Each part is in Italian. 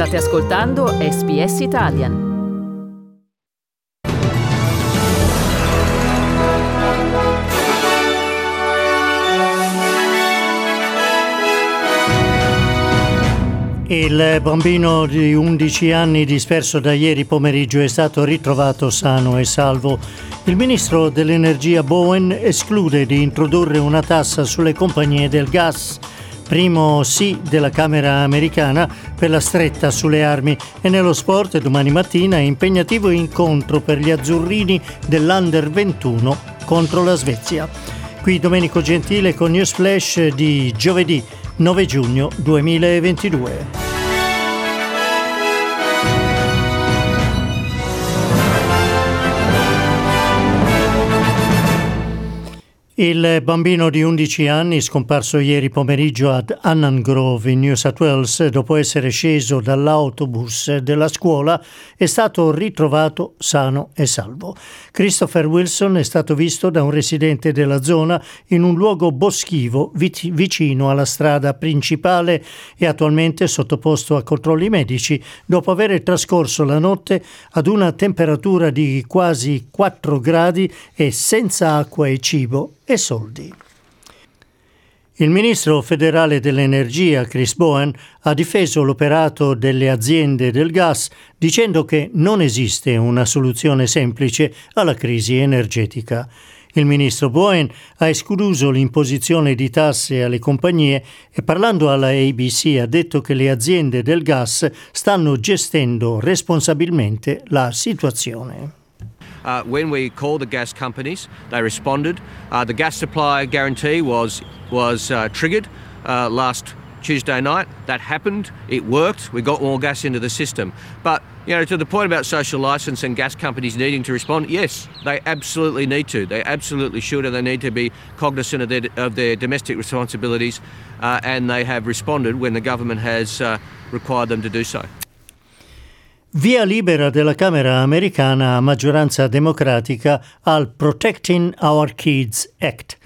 State ascoltando SBS Italian. Il bambino di 11 anni disperso da ieri pomeriggio è stato ritrovato sano e salvo. Il ministro dell'energia Bowen esclude di introdurre una tassa sulle compagnie del gas. Primo sì della Camera americana per la stretta sulle armi e nello sport domani mattina impegnativo incontro per gli azzurrini dell'Under 21 contro la Svezia. Qui Domenico Gentile con News Flash di giovedì 9 giugno 2022. Il bambino di 11 anni, scomparso ieri pomeriggio ad Annan Grove in New South Wales dopo essere sceso dall'autobus della scuola, è stato ritrovato sano e salvo. Christopher Wilson è stato visto da un residente della zona in un luogo boschivo vicino alla strada principale e attualmente sottoposto a controlli medici dopo aver trascorso la notte ad una temperatura di quasi 4 gradi e senza acqua e cibo e soldi. Il ministro federale dell'energia Chris Bowen ha difeso l'operato delle aziende del gas dicendo che non esiste una soluzione semplice alla crisi energetica. Il ministro Bowen ha escluso l'imposizione di tasse alle compagnie e parlando alla ABC ha detto che le aziende del gas stanno gestendo responsabilmente la situazione. Uh, when we called the gas companies, they responded. Uh, the gas supply guarantee was was uh, triggered uh, last Tuesday night. That happened. It worked. We got more gas into the system. But you know, to the point about social license and gas companies needing to respond, yes, they absolutely need to. They absolutely should, and they need to be cognizant of their of their domestic responsibilities. Uh, and they have responded when the government has uh, required them to do so. Via libera della Camera americana a maggioranza democratica al Protecting Our Kids Act,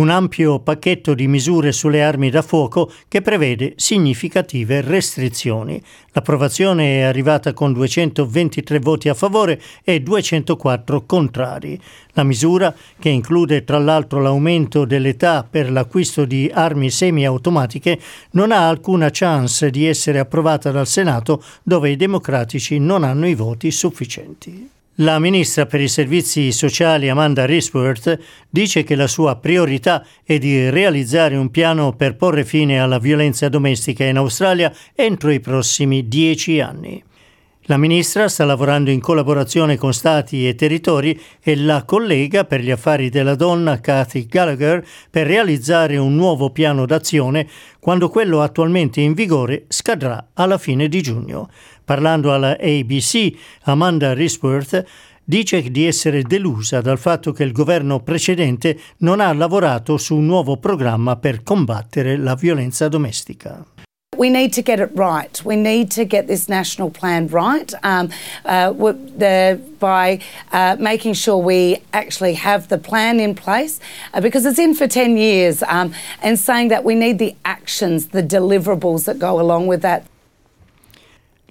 un ampio pacchetto di misure sulle armi da fuoco che prevede significative restrizioni. L'approvazione è arrivata con 223 voti a favore e 204 contrari. La misura, che include tra l'altro l'aumento dell'età per l'acquisto di armi semiautomatiche, non ha alcuna chance di essere approvata dal Senato dove i democratici non hanno i voti sufficienti. La ministra per i servizi sociali Amanda Risworth dice che la sua priorità è di realizzare un piano per porre fine alla violenza domestica in Australia entro i prossimi dieci anni. La ministra sta lavorando in collaborazione con Stati e territori e la collega per gli affari della donna Kathy Gallagher per realizzare un nuovo piano d'azione quando quello attualmente in vigore scadrà alla fine di giugno. Parlando alla ABC, Amanda Risworth dice di essere delusa dal fatto che il governo precedente non ha lavorato su un nuovo programma per combattere la violenza domestica. We need to get it right. We need to get this national plan right um, uh, the, by uh, making sure we actually have the plan in place uh, because it's in for 10 years um, and saying that we need the actions, the deliverables that go along with that.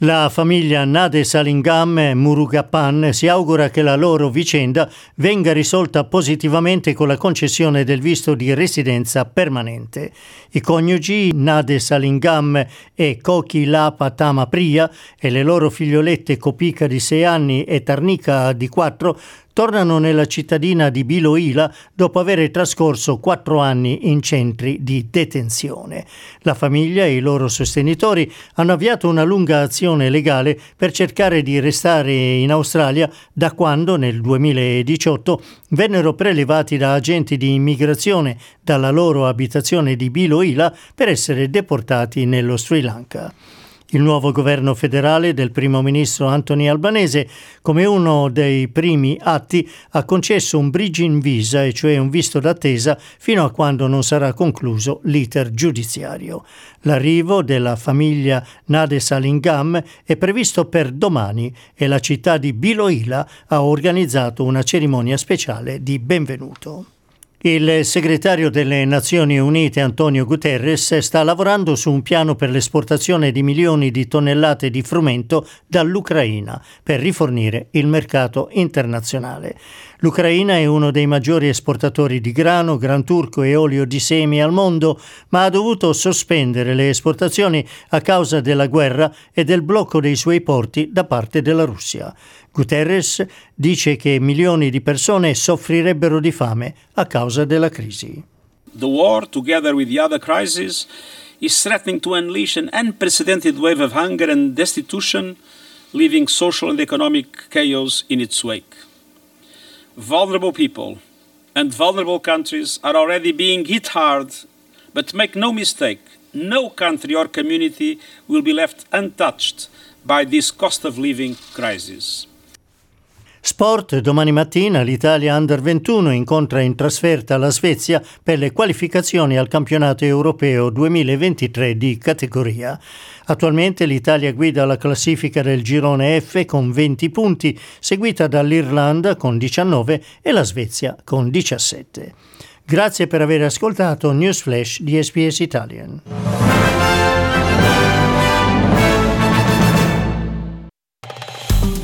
La famiglia Nade Salingam e Murugapan si augura che la loro vicenda venga risolta positivamente con la concessione del visto di residenza permanente. I coniugi Nade Salingam e Koki Lapa Tama Priya e le loro figliolette Kopika di 6 anni e Tarnika di 4 tornano nella cittadina di Biloila dopo aver trascorso quattro anni in centri di detenzione. La famiglia e i loro sostenitori hanno avviato una lunga azione legale per cercare di restare in Australia da quando nel 2018 vennero prelevati da agenti di immigrazione dalla loro abitazione di Biloila per essere deportati nello Sri Lanka. Il nuovo governo federale del primo ministro Anthony Albanese, come uno dei primi atti, ha concesso un bridging visa, e cioè un visto d'attesa, fino a quando non sarà concluso l'iter giudiziario. L'arrivo della famiglia Nade Salingam è previsto per domani e la città di Biloila ha organizzato una cerimonia speciale di benvenuto. Il segretario delle Nazioni Unite Antonio Guterres sta lavorando su un piano per l'esportazione di milioni di tonnellate di frumento dall'Ucraina per rifornire il mercato internazionale. L'Ucraina è uno dei maggiori esportatori di grano, gran turco e olio di semi al mondo, ma ha dovuto sospendere le esportazioni a causa della guerra e del blocco dei suoi porti da parte della Russia. Guterres dice che milioni di persone soffrirebbero di fame a causa della crisi. The war, together with the other crises, is threatening to unleash an unprecedented wave of hunger and destitution, leaving social and economic chaos in its wake. Vulnerable people and vulnerable countries are already being hit hard, but make no mistake, no country or community will be left untouched by this cost of living crisis. Sport, domani mattina l'Italia Under 21 incontra in trasferta la Svezia per le qualificazioni al campionato europeo 2023 di categoria. Attualmente l'Italia guida la classifica del girone F con 20 punti, seguita dall'Irlanda con 19 e la Svezia con 17. Grazie per aver ascoltato News Flash di SPS Italian.